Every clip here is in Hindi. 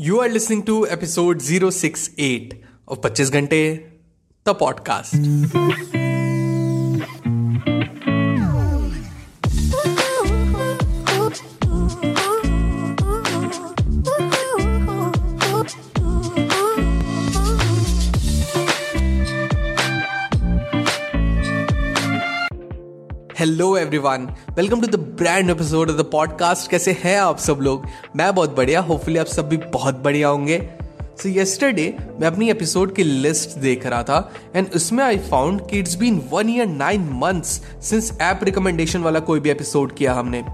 You are listening to episode 068 of 25 Ghante, the podcast. Hello everyone welcome to the brand episode of the podcast कैसे हैं आप सब लोग? मैं बहुत बढ़िया होपफुली आप सब भी बहुत बढ़िया होंगे। सो येस्टरडे मैं अपनी एपिसोड की लिस्ट देख रहा था एंड उसमें आई फाउंड कि it's been one year nine months since app recommendation वाला कोई भी एपिसोड किया हमने।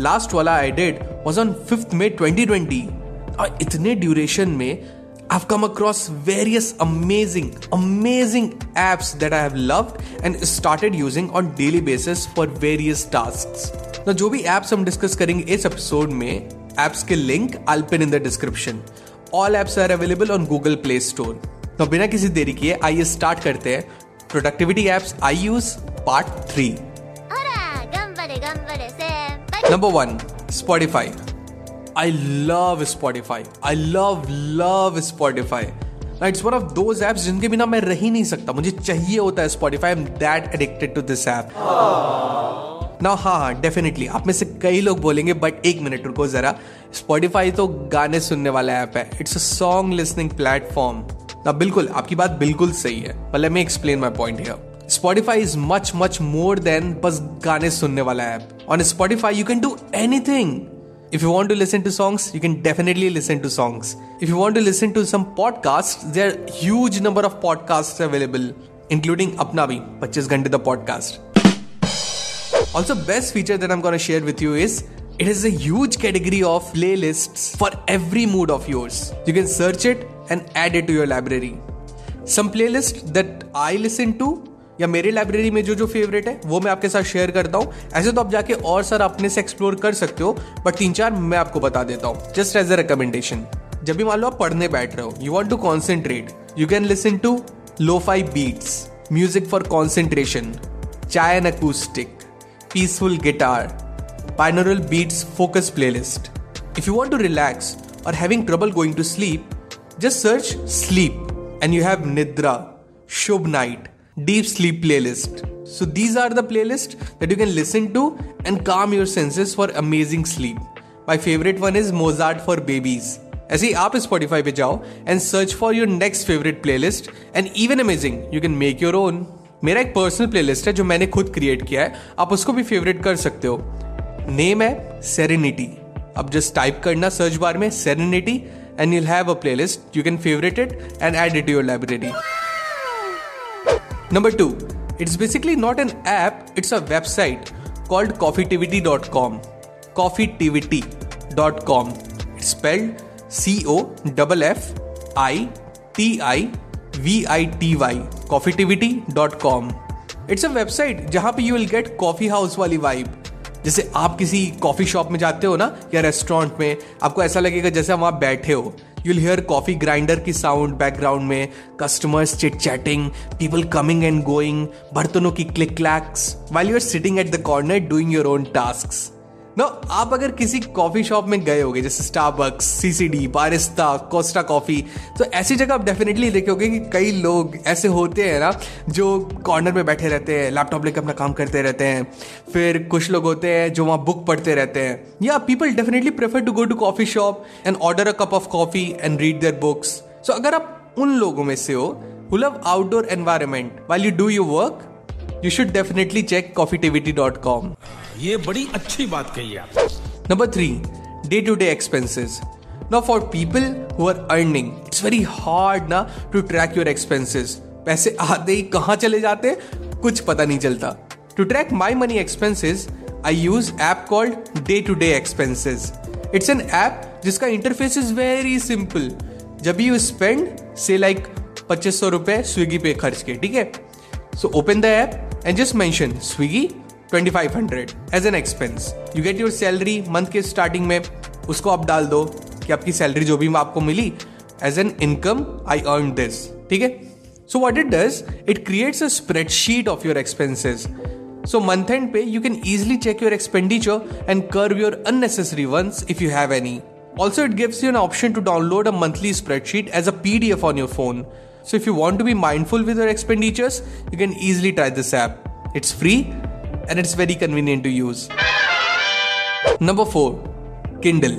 लास्ट वाला I did was on fifth May 2020 और इतने ड्यूरेशन में I've come across various amazing, amazing apps that I have loved and started using on daily basis for various tasks. Now, जो भी apps हम discuss करेंगे इस episode में apps के link I'll pin in the description. All apps are available on Google Play Store. तो बिना किसी देरी किए आइए स्टार्ट करते हैं productivity apps I use part three number one Spotify I love Spotify. I love love Spotify. Now, it's one of those apps जिनके बिना मैं रह ही नहीं सकता। मुझे चाहिए होता है Spotify. I'm that addicted to this app. ना हाँ हाँ डेफिनेटली आप में से कई लोग बोलेंगे बट एक मिनट रुको जरा। स्पॉटिफाई तो गाने सुनने वाला ऐप है। It's a song listening platform ना बिल्कुल आपकी बात बिल्कुल सही है। Let me explain my point here Spotify is much much more than बस गाने सुनने वाला app on Spotify you can do anything If you want to listen to songs, you can definitely listen to songs. If you want to listen to some podcasts, there are huge number of podcasts available, including Apna bhi, 25 Ghante the podcast. Also, best feature that I'm gonna share with you is it has a huge category of playlists for every mood of yours. You can search it and add it to your library. Some playlists that I listen to या मेरे लाइब्रेरी में जो जो फेवरेट है वो मैं आपके साथ शेयर करता हूँ। ऐसे तो आप जाके और सर अपने से एक्सप्लोर कर सकते हो बट तीन चार मैं आपको बता देता हूँ जस्ट एज अ रिकमेंडेशन जब भी मान लो आप पढ़ने बैठ रहे हो you want to concentrate you can listen to lo fi beats music for concentration chai an acoustic peaceful guitar binaural beats focus playlist. If you want to relax or having trouble going to sleep, just search sleep and you have Nidra, Shubh Night, deep sleep playlist. So, these are the playlists that you can listen to and calm your senses for amazing sleep. My favorite one is Mozart for Babies. ऐसे ही आप स्पॉटिफाई पे जाओ and search for your next favourite playlist and even amazing you can make your own मेरा एक पर्सनल प्लेलिस्ट है जो मैंने खुद क्रिएट किया है आप उसको भी फेवरेट कर सकते हो नेम है सेरेनिटी अब जस्ट टाइप करना सर्च बार में serenity and you'll have a playlist you can favourite it and add it your library Number two, it's basically not an app, it's a website called coffeetivity.com. Coffeetivity.com. It's spelled C O F I T I V I T Y. Coffeetivity.com. It's a website जहाँ पे you will get coffee house वाली वाइब जैसे आप किसी कॉफ़ी शॉप में जाते हो ना या रेस्टोरेंट में आपको ऐसा लगेगा जैसे हम आप बैठे हो यूल हेयर कॉफ़ी ग्राइंडर की साउंड बैकग्राउंड में customers chit chatting people coming and going बर्तनों की click clacks well you are sitting at the corner doing your own task know आप अगर किसी कॉफ़ी शॉप में गए होगे जैसे Starbucks CCD Barista Costa coffee तो ऐसी जगह आप डेफिनेटली देखोगे कि कई लोग ऐसे होते हैं ना जो कॉर्नर में बैठे रहते हैं लैपटॉप लेकर अपना काम करते रहते हैं। फिर कुछ लोग होते हैं जो वहाँ बुक पढ़ते रहते हैं। या people definitely prefer to go to coffee shop and order a cup of coffee and read their books so अगर आप उन लोगों में से हो who love outdoor who love outdoor environment while you do your work, you should definitely check coffeetivity.com. ये बड़ी अच्छी बात कही आप number three day to day expenses Now, for people who are earning, it's very hard ना to track your expenses. पैसे आते ही कहाँ चले जाते कुछ पता नहीं चलता। To track my money expenses I use app called day to day expenses it's an app जिसका इंटरफेस इज़ वेरी सिंपल जब यू स्पेंड से लाइक पच्चीस सौ रुपए स्विगी पे खर्च के ठीक है? So open the app and just mention Swiggy 2500 as an expense you get your salary month के स्टार्टिंग में उसको आप डाल दो कि आपकी सैलरी जो भी आपको मिली as an income I earn this ठीक है so what it does it creates a spreadsheet of your expenses So month end पे you can easily check your expenditure and curb your unnecessary ones if you have any. Also, it gives you an option to download a monthly spreadsheet as a PDF on your phone. So, if you want to be mindful with your expenditures, you can easily try this app. It's free and it's very convenient to use. Number 4 Kindle.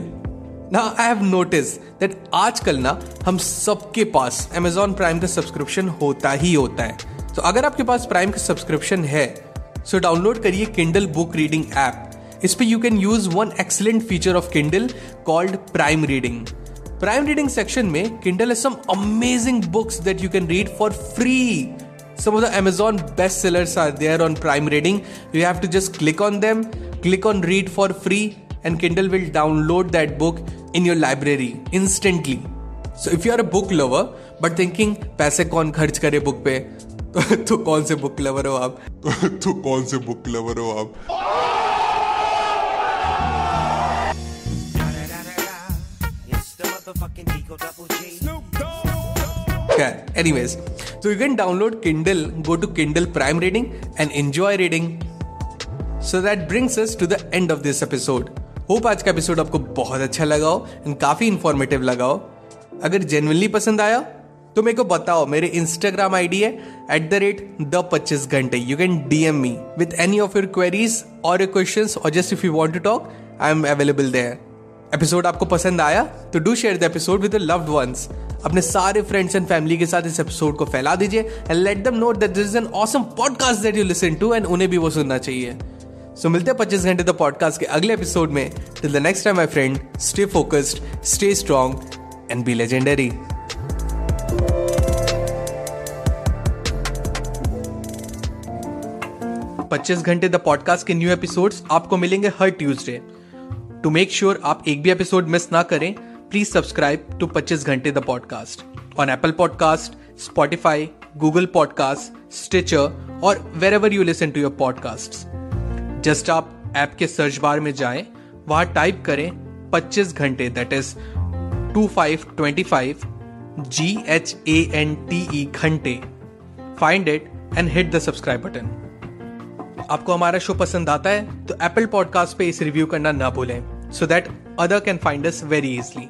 Now, I have noticed that आजकल ना हम सबके पास Amazon Prime का सब्सक्रिप्शन होता ही होता है तो अगर आपके पास प्राइम का सब्सक्रिप्शन है सो डाउनलोड करिए किंडल बुक रीडिंग ऐप इस पे you can use one excellent feature of Kindle called Prime reading Prime reading section में किंडल है some amazing books that you can read for free some of the amazon best sellers are there on prime reading you have to just click on them click on read for free and kindle will download that book in your library instantly so if you are a book lover but thinking पैसे कौन खर्च करे बुक पे तो, तो कौन से बुक लवर हो आप तो कौन से बुक लवर हो आप Okay, anyways, so you can download Kindle, go to Kindle Prime Reading, and enjoy reading. So that brings us to the end of this episode. Hope आज का एपिसोड आपको बहुत अच्छा लगा हो एंड काफ़ी इंफॉर्मेटिव लगा हो अगर जेनुअनली पसंद आया तो मेरे को बताओ मेरे इंस्टाग्राम आईडी है at the rate the Pachchis Ghante you can DM me with any of your queries और योर क्वेश्चन और just if you want to talk I am available there episode आपको पसंद आया तो do share the episode with loved ones अपने सारे फ्रेंड्स एंड फैमिली के साथ इस एपिसोड को फैला दीजिए and let them know that this is an awesome podcast that you listen to and उन्हें भी वो सुनना चाहिए। सो मिलते हैं पच्चीस घंटे द पॉडकास्ट के अगले एपिसोड में। Till the next time my friend stay focused stay strong and be legendary Pachchis Ghante the podcast के न्यू एपिसोड्स आपको मिलेंगे हर ट्यूसडे टू मेक श्योर आप एक भी एपिसोड मिस ना करें please subscribe to Pachchis Ghante the podcast on Apple podcast Spotify Google podcast Stitcher और wherever you listen to podcast just आप ऐप के सर्च बार में जाएँ, वहाँ टाइप करें 25 Ghante that is two five twenty five G H A N T E Ghante. Find it and hit the subscribe button आपको हमारा शो पसंद आता है तो एप्पल पॉडकास्ट पे इस रिव्यू करना ना भूलें so that other can find us very easily